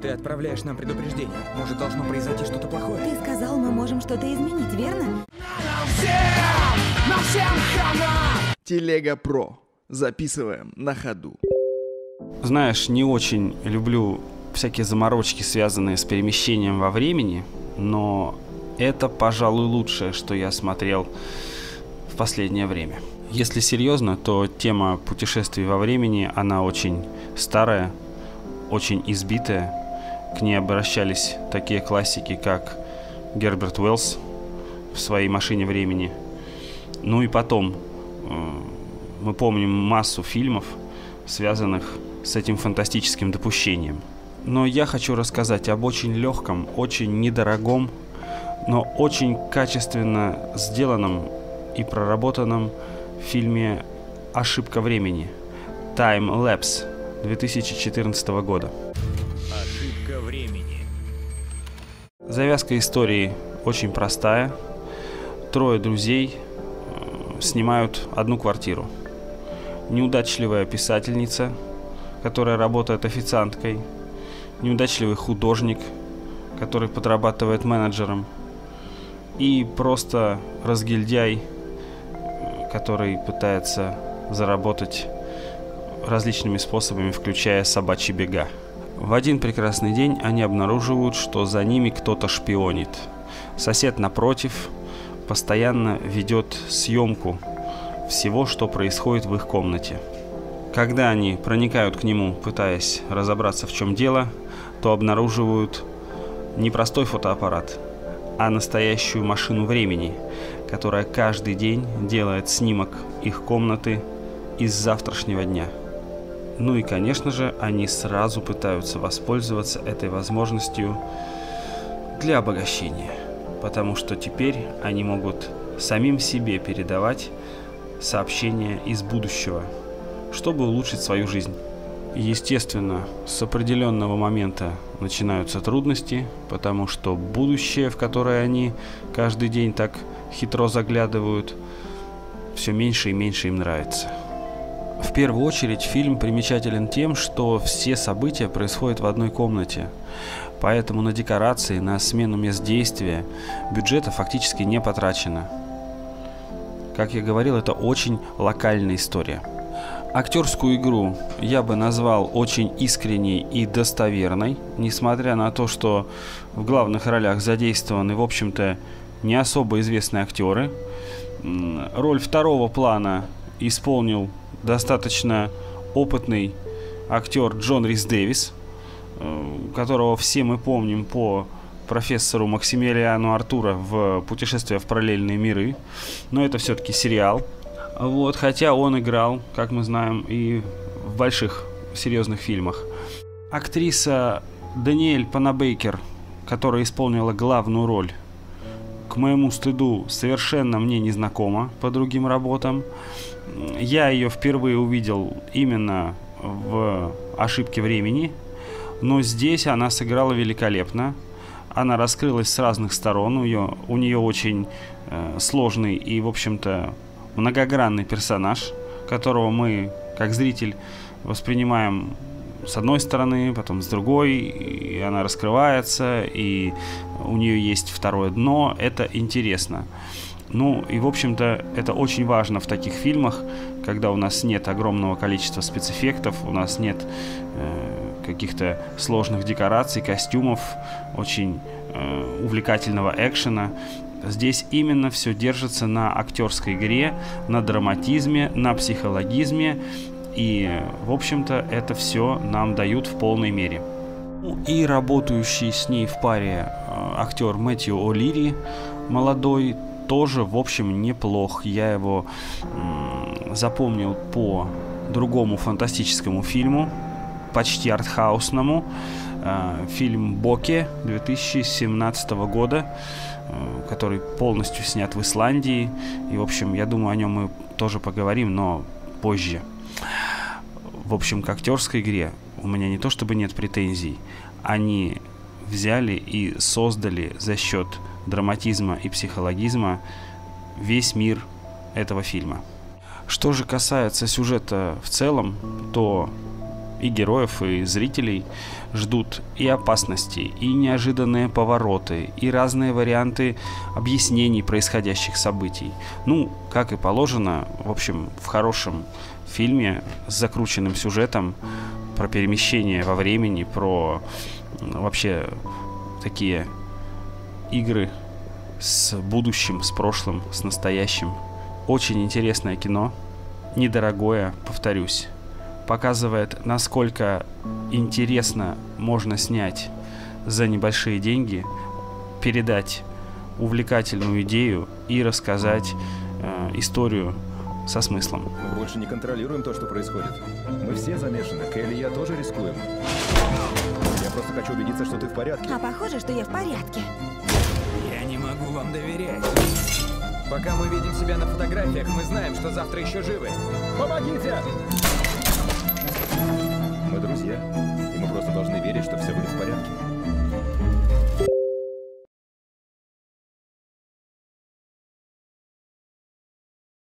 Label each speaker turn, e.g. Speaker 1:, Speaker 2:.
Speaker 1: Ты отправляешь нам предупреждение. Может, должно произойти что-то плохое?
Speaker 2: Ты сказал, мы можем что-то изменить, верно?
Speaker 3: Телега Про. Записываем на ходу.
Speaker 4: Знаешь, не очень люблю всякие заморочки, связанные с перемещением во времени, но это, пожалуй, лучшее, что я смотрел в последнее время. Если серьезно, то тема путешествий во времени, она очень старая, очень избитая. К ней обращались такие классики, как Герберт Уэллс в своей «Машине времени». Ну и потом э, мы помним массу фильмов, связанных с этим фантастическим допущением. Но я хочу рассказать об очень легком, очень недорогом, но очень качественно сделанном и проработанном фильме «Ошибка времени» Time Lapse 2014 года. Завязка истории очень простая. Трое друзей э, снимают одну квартиру – неудачливая писательница, которая работает официанткой, неудачливый художник, который подрабатывает менеджером, и просто разгильдяй, который пытается заработать различными способами, включая собачьи бега. В один прекрасный день они обнаруживают, что за ними кто-то шпионит. Сосед напротив постоянно ведет съемку всего, что происходит в их комнате. Когда они проникают к нему, пытаясь разобраться, в чем дело, то обнаруживают не простой фотоаппарат, а настоящую машину времени, которая каждый день делает снимок их комнаты из завтрашнего дня. Ну и, конечно же, они сразу пытаются воспользоваться этой возможностью для обогащения, потому что теперь они могут самим себе передавать сообщения из будущего, чтобы улучшить свою жизнь. Естественно, с определенного момента начинаются трудности, потому что будущее, в которое они каждый день так хитро заглядывают, все меньше и меньше им нравится. В первую очередь фильм примечателен тем, что все события происходят в одной комнате, поэтому на декорации, на смену мест действия бюджета фактически не потрачено – как я говорил, это очень локальная история. Актерскую игру я бы назвал очень искренней и достоверной, несмотря на то, что в главных ролях задействованы, в общем-то, не особо известные актеры. Роль второго плана исполнил достаточно опытный актер Джон Рис Дэвис, э, которого все мы помним по профессору Максимилиану Артура в «Путешествие в параллельные миры». Но это все-таки сериал. Вот, хотя он играл, как мы знаем, и в больших серьезных фильмах. Актриса Даниэль Панабейкер, которая исполнила главную роль, к моему стыду совершенно мне не знакома по другим работам. Я ее впервые увидел именно в «Ошибке времени», но здесь она сыграла великолепно. Она раскрылась с разных сторон. У нее, у нее очень э, сложный и, в общем-то, многогранный персонаж, которого мы, как зритель, воспринимаем с одной стороны, потом с другой, и она раскрывается, и у нее есть второе дно. Это интересно. Ну и, в общем-то, это очень важно в таких фильмах, когда у нас нет огромного количества спецэффектов, у нас нет э, каких-то сложных декораций, костюмов, очень э, увлекательного экшена. Здесь именно все держится на актерской игре, на драматизме, на психологизме. И, в общем-то, это все нам дают в полной мере. Ну и работающий с ней в паре э, актер Мэтью О'Лири, молодой, тоже, в общем, неплох. Я его запомнил по другому фантастическому фильму почти артхаусному. Э, фильм «Боке» 2017 года, э, который полностью снят в Исландии. И, в общем, я думаю, о нем мы тоже поговорим, но позже. В общем, к актерской игре у меня не то чтобы нет претензий. Они взяли и создали за счет драматизма и психологизма весь мир этого фильма. Что же касается сюжета в целом, то и героев, и зрителей ждут и опасности, и неожиданные повороты, и разные варианты объяснений происходящих событий. Ну, как и положено, в общем, в хорошем фильме с закрученным сюжетом про перемещение во времени, про вообще такие игры с будущим, с прошлым, с настоящим. Очень интересное кино, недорогое, повторюсь показывает, насколько интересно можно снять за небольшие деньги, передать увлекательную идею и рассказать э, историю со смыслом.
Speaker 5: Мы больше не контролируем то, что происходит. Мы все замешаны. Келли и я тоже рискуем. Я просто хочу убедиться, что ты в порядке.
Speaker 2: А похоже, что я в порядке.
Speaker 1: Я не могу вам доверять. Пока мы видим себя на фотографиях, мы знаем, что завтра еще живы.
Speaker 5: Помогите!